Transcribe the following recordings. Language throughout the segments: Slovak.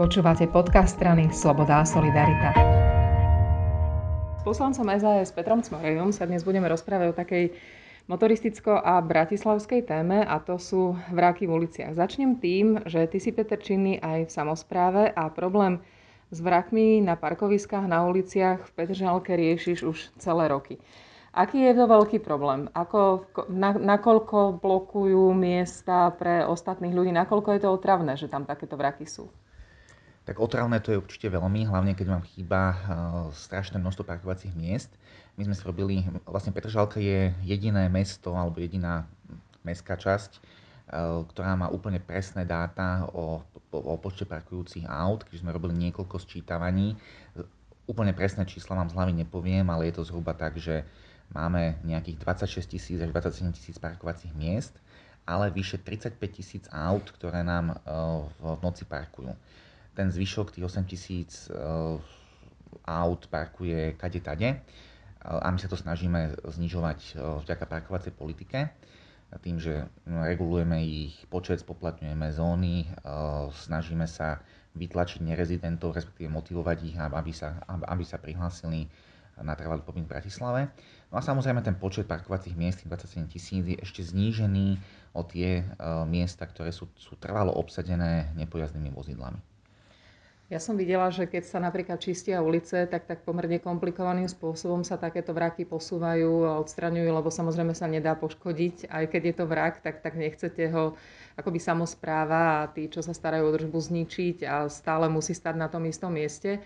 Počúvate podcast strany Sloboda a Solidarita. S poslancom SAS Petrom Cmorejom sa dnes budeme rozprávať o takej motoristicko- a bratislavskej téme a to sú vraky v uliciach. Začnem tým, že ty si Peter činný aj v samozpráve a problém s vrakmi na parkoviskách, na uliciach v Petržalke riešiš už celé roky. Aký je to veľký problém? Ako, na, nakoľko blokujú miesta pre ostatných ľudí? Nakoľko je to otravné, že tam takéto vraky sú? Tak otravné to je určite veľmi, hlavne keď vám chýba uh, strašné množstvo parkovacích miest. My sme si robili, vlastne Petržalka je jediné mesto alebo jediná mestská časť, uh, ktorá má úplne presné dáta o, o, počte parkujúcich aut, keďže sme robili niekoľko sčítavaní. Úplne presné čísla vám z hlavy nepoviem, ale je to zhruba tak, že máme nejakých 26 tisíc až 27 tisíc parkovacích miest, ale vyše 35 tisíc aut, ktoré nám uh, v noci parkujú ten zvyšok, tých 8 tisíc uh, aut parkuje kade tade a my sa to snažíme znižovať uh, vďaka parkovacej politike tým, že no, regulujeme ich počet, spoplatňujeme zóny, snažíme sa vytlačiť nerezidentov, respektíve motivovať ich, aby sa, aby sa prihlásili na trvalý pobyt v Bratislave. No a samozrejme ten počet parkovacích miest, 27 tisíc, je ešte znížený o tie miesta, ktoré sú, sú trvalo obsadené nepojazdnými vozidlami. Ja som videla, že keď sa napríklad čistia ulice, tak tak pomerne komplikovaným spôsobom sa takéto vraky posúvajú a odstraňujú, lebo samozrejme sa nedá poškodiť. Aj keď je to vrak, tak, tak nechcete ho akoby samozpráva a tí, čo sa starajú o držbu, zničiť a stále musí stať na tom istom mieste.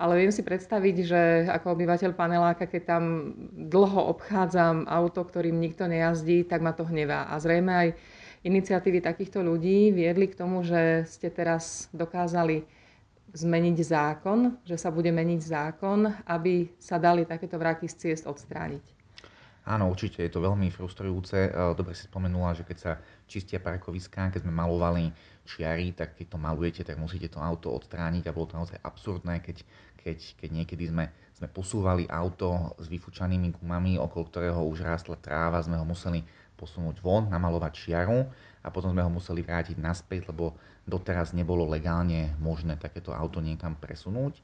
Ale viem si predstaviť, že ako obyvateľ paneláka, keď tam dlho obchádzam auto, ktorým nikto nejazdí, tak ma to hnevá. A zrejme aj iniciatívy takýchto ľudí viedli k tomu, že ste teraz dokázali zmeniť zákon, že sa bude meniť zákon, aby sa dali takéto vraky z ciest odstrániť. Áno, určite je to veľmi frustrujúce. E, dobre si spomenula, že keď sa čistia parkoviská, keď sme malovali čiary, tak keď to malujete, tak musíte to auto odstrániť a bolo to naozaj absurdné, keď, keď, keď niekedy sme, sme posúvali auto s vyfúčanými gumami, okolo ktorého už rástla tráva, sme ho museli posunúť von, namalovať čiaru a potom sme ho museli vrátiť naspäť, lebo doteraz nebolo legálne možné takéto auto niekam presunúť.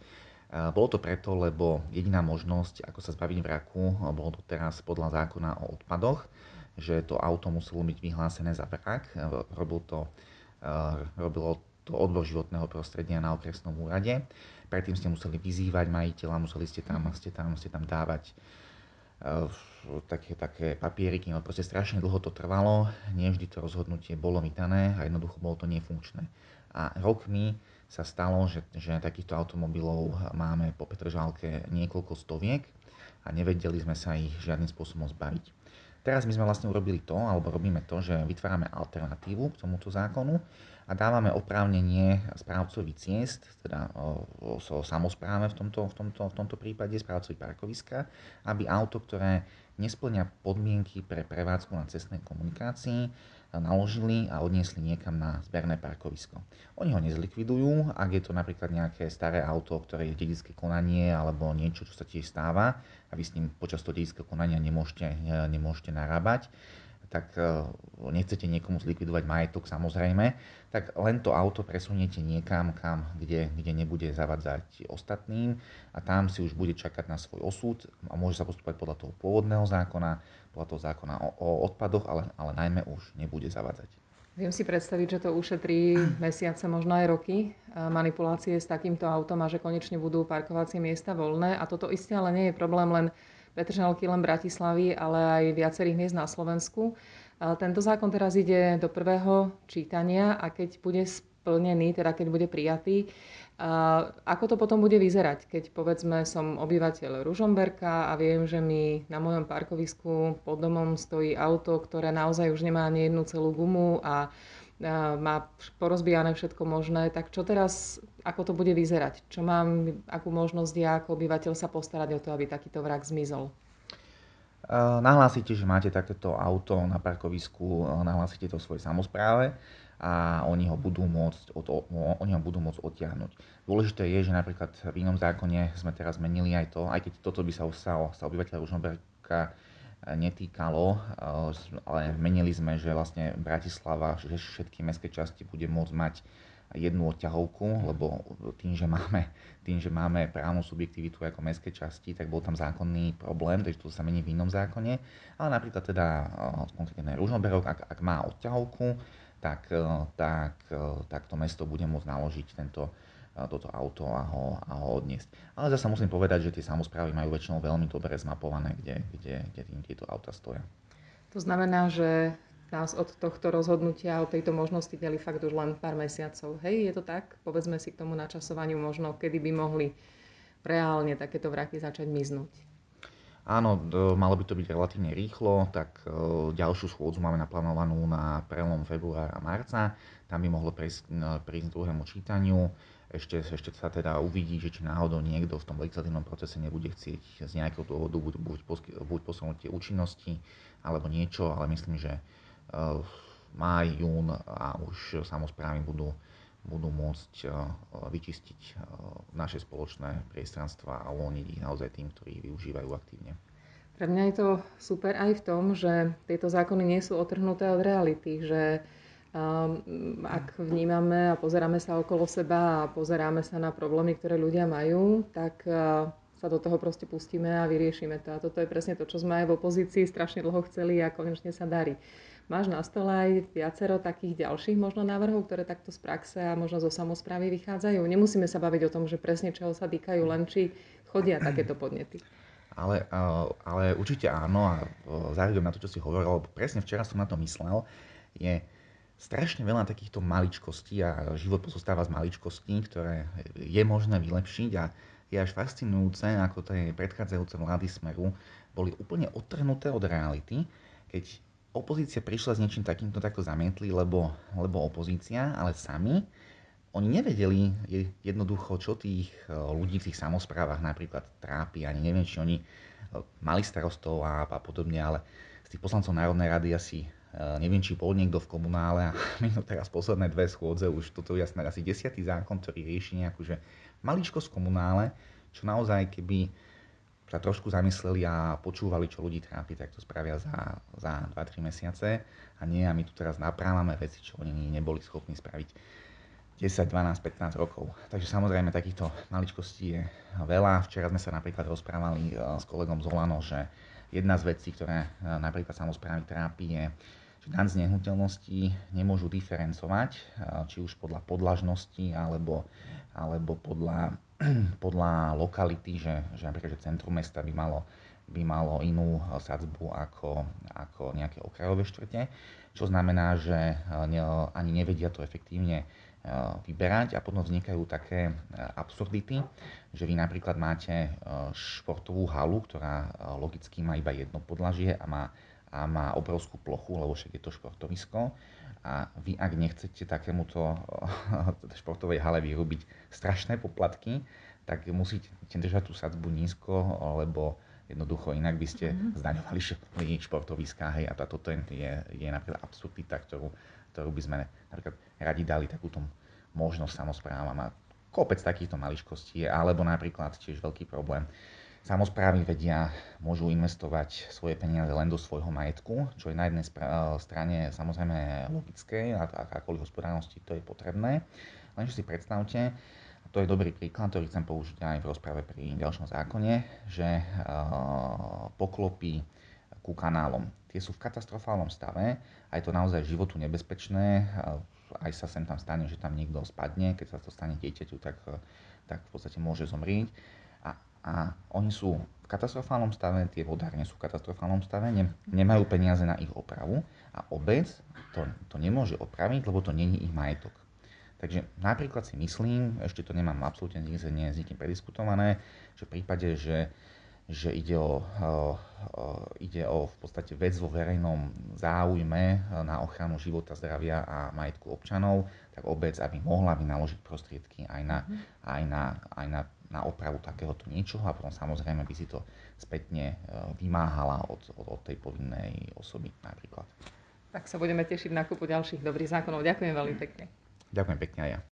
Bolo to preto, lebo jediná možnosť, ako sa zbaviť vraku, bolo to teraz podľa zákona o odpadoch, že to auto muselo byť vyhlásené za vrak. Robil to, robilo to odbor životného prostredia na okresnom úrade. Predtým ste museli vyzývať majiteľa, museli ste tam, ste tam, ste tam dávať také, také papieriky, no proste strašne dlho to trvalo, nie vždy to rozhodnutie bolo vydané a jednoducho bolo to nefunkčné. A rokmi sa stalo, že, že takýchto automobilov máme po Petržálke niekoľko stoviek a nevedeli sme sa ich žiadnym spôsobom zbaviť. Teraz my sme vlastne urobili to, alebo robíme to, že vytvárame alternatívu k tomuto zákonu a dávame oprávnenie správcovi ciest, teda o, o, samozpráve v tomto, v, tomto, v tomto prípade, správcovi parkoviska, aby auto, ktoré nesplňa podmienky pre prevádzku na cestnej komunikácii, naložili a odniesli niekam na zberné parkovisko. Oni ho nezlikvidujú, ak je to napríklad nejaké staré auto, ktoré je dedické konanie alebo niečo, čo sa tiež stáva a vy s ním počas toho dedického konania nemôžete, nemôžete narábať, tak e, nechcete niekomu zlikvidovať majetok samozrejme, tak len to auto presuniete niekam, kam, kde, kde nebude zavadzať ostatným a tam si už bude čakať na svoj osud a môže sa postupovať podľa toho pôvodného zákona, podľa toho zákona o, o odpadoch, ale, ale najmä už nebude zavadzať. Viem si predstaviť, že to ušetrí mesiace, možno aj roky manipulácie s takýmto autom a že konečne budú parkovacie miesta voľné. A toto isté ale nie je problém len Petržalky, len Bratislavy, ale aj viacerých miest na Slovensku. Tento zákon teraz ide do prvého čítania a keď bude splnený, teda keď bude prijatý, ako to potom bude vyzerať, keď povedzme som obyvateľ Ružomberka a viem, že mi na mojom parkovisku pod domom stojí auto, ktoré naozaj už nemá ani jednu celú gumu a má porozbijané všetko možné, tak čo teraz, ako to bude vyzerať? Čo mám, akú možnosť ja ako obyvateľ sa postarať o to, aby takýto vrak zmizol? Nahlásite, že máte takéto auto na parkovisku, nahlásite to svojej samozpráve a oni ho budú môcť, od, oni ho budú môcť odtiahnuť. Dôležité je, že napríklad v inom zákone sme teraz zmenili aj to, aj keď toto by sa, sa, sa obyvateľa Ružomberka netýkalo, ale menili sme, že vlastne Bratislava, že všetky mestské časti bude môcť mať jednu odťahovku, lebo tým, že máme, tým, že máme právnu subjektivitu ako mestské časti, tak bol tam zákonný problém, takže to sa mení v inom zákone. Ale napríklad teda konkrétne Ružnoberok, ak, ak má odťahovku, tak, tak, tak to mesto bude môcť naložiť tento, toto auto a ho, a ho odniesť. Ale zase musím povedať, že tie samozprávy majú väčšinou veľmi dobre zmapované, kde, kde, kde tieto auta stoja. To znamená, že nás od tohto rozhodnutia, od tejto možnosti deli fakt už len pár mesiacov. Hej, je to tak? Povedzme si k tomu načasovaniu možno, kedy by mohli reálne takéto vraky začať miznúť. Áno, malo by to byť relatívne rýchlo, tak e, ďalšiu schôdzu máme naplánovanú na prelom februára a marca. Tam by mohlo prejsť, prísť druhému čítaniu. Ešte, ešte sa teda uvidí, že či náhodou niekto v tom legislatívnom procese nebude chcieť z nejakého dôvodu buď, buď, buď posunutie účinnosti alebo niečo, ale myslím, že máj, jún a už samozprávy budú, budú môcť eh, vyčistiť eh, naše spoločné priestranstva a uvoľniť ich naozaj tým, ktorí využívajú aktívne. Pre mňa je to super aj v tom, že tieto zákony nie sú otrhnuté od reality, že um, ak vnímame a pozeráme sa okolo seba a pozeráme sa na problémy, ktoré ľudia majú, tak uh, sa do toho proste pustíme a vyriešime to. A toto je presne to, čo sme aj v opozícii strašne dlho chceli a konečne sa darí. Máš na stole aj viacero takých ďalších možno návrhov, ktoré takto z praxe a možno zo samozprávy vychádzajú. Nemusíme sa baviť o tom, že presne čoho sa týkajú, len či chodia takéto podnety. Ale, ale určite áno a zároveň na to, čo si hovoril, lebo presne včera som na to myslel, je strašne veľa takýchto maličkostí a život pozostáva z maličkostí, ktoré je možné vylepšiť a je až fascinujúce, ako tie predchádzajúce vlády Smeru boli úplne odtrhnuté od reality, keď opozícia prišla s niečím takýmto, takto zamietli, lebo, lebo opozícia, ale sami oni nevedeli jednoducho, čo tých e, ľudí v tých samozprávach napríklad trápi. Ani neviem, či oni e, mali starostov a, a podobne, ale z tých poslancov Národnej rady asi neviem, či bol niekto v komunále a to teraz posledné dve schôdze, už toto je jasné, asi desiatý zákon, ktorý rieši nejakú že maličkosť v komunále, čo naozaj keby sa trošku zamysleli a počúvali, čo ľudí trápi, tak to spravia za, za 2-3 mesiace a nie a my tu teraz naprávame veci, čo oni neboli schopní spraviť 10, 12, 15 rokov. Takže samozrejme takýchto maličkostí je veľa. Včera sme sa napríklad rozprávali e, s kolegom Zolano, že jedna z vecí, ktoré e, napríklad samozprávy trápi, je, že dan z nehnuteľností nemôžu diferencovať, e, či už podľa podlažnosti alebo, alebo podľa podľa lokality, že, že napríklad že centrum mesta by malo, by malo inú sadzbu ako, ako nejaké okrajové štvrte, čo znamená, že ne, ani nevedia to efektívne eh, vyberať. A potom vznikajú také absurdity, že vy napríklad máte športovú halu, ktorá logicky má iba jedno podlažie a má, a má obrovskú plochu, lebo však je to športovisko a vy ak nechcete takémuto športovej hale vyrobiť strašné poplatky, tak musíte držať tú sadzbu nízko, lebo jednoducho inak by ste mm-hmm. zdaňovali športoviská, hej, a toto je, je, je napríklad absurdita, ktorú, ktorú by sme napríklad radi dali takúto možnosť samozprávam a kopec takýchto mališkostí, alebo napríklad tiež veľký problém, Samozprávy vedia, môžu investovať svoje peniaze len do svojho majetku, čo je na jednej strane samozrejme logické a akákoľvek hospodárnosti to je potrebné. Lenže si predstavte, a to je dobrý príklad, ktorý chcem použiť aj v rozprave pri ďalšom zákone, že poklopy ku kanálom. Tie sú v katastrofálnom stave a je to naozaj životu nebezpečné. Aj sa sem tam stane, že tam niekto spadne, keď sa to stane dieťaťu, tak, tak v podstate môže zomrieť a oni sú v katastrofálnom stave, tie vodárne sú v katastrofálnom stave, ne, nemajú peniaze na ich opravu a obec to, to nemôže opraviť, lebo to není ich majetok. Takže napríklad si myslím, ešte to nemám absolútne nie, nie s nikým prediskutované, že v prípade, že, že ide, o, o, o, ide o v podstate vec vo verejnom záujme na ochranu života, zdravia a majetku občanov, tak obec, aby mohla vynaložiť prostriedky aj na, mm. aj na, aj na na opravu takéhoto niečoho a potom samozrejme by si to spätne e, vymáhala od, od, od tej povinnej osoby napríklad. Tak sa budeme tešiť na kúpu ďalších dobrých zákonov. Ďakujem veľmi pekne. Ďakujem pekne aj ja.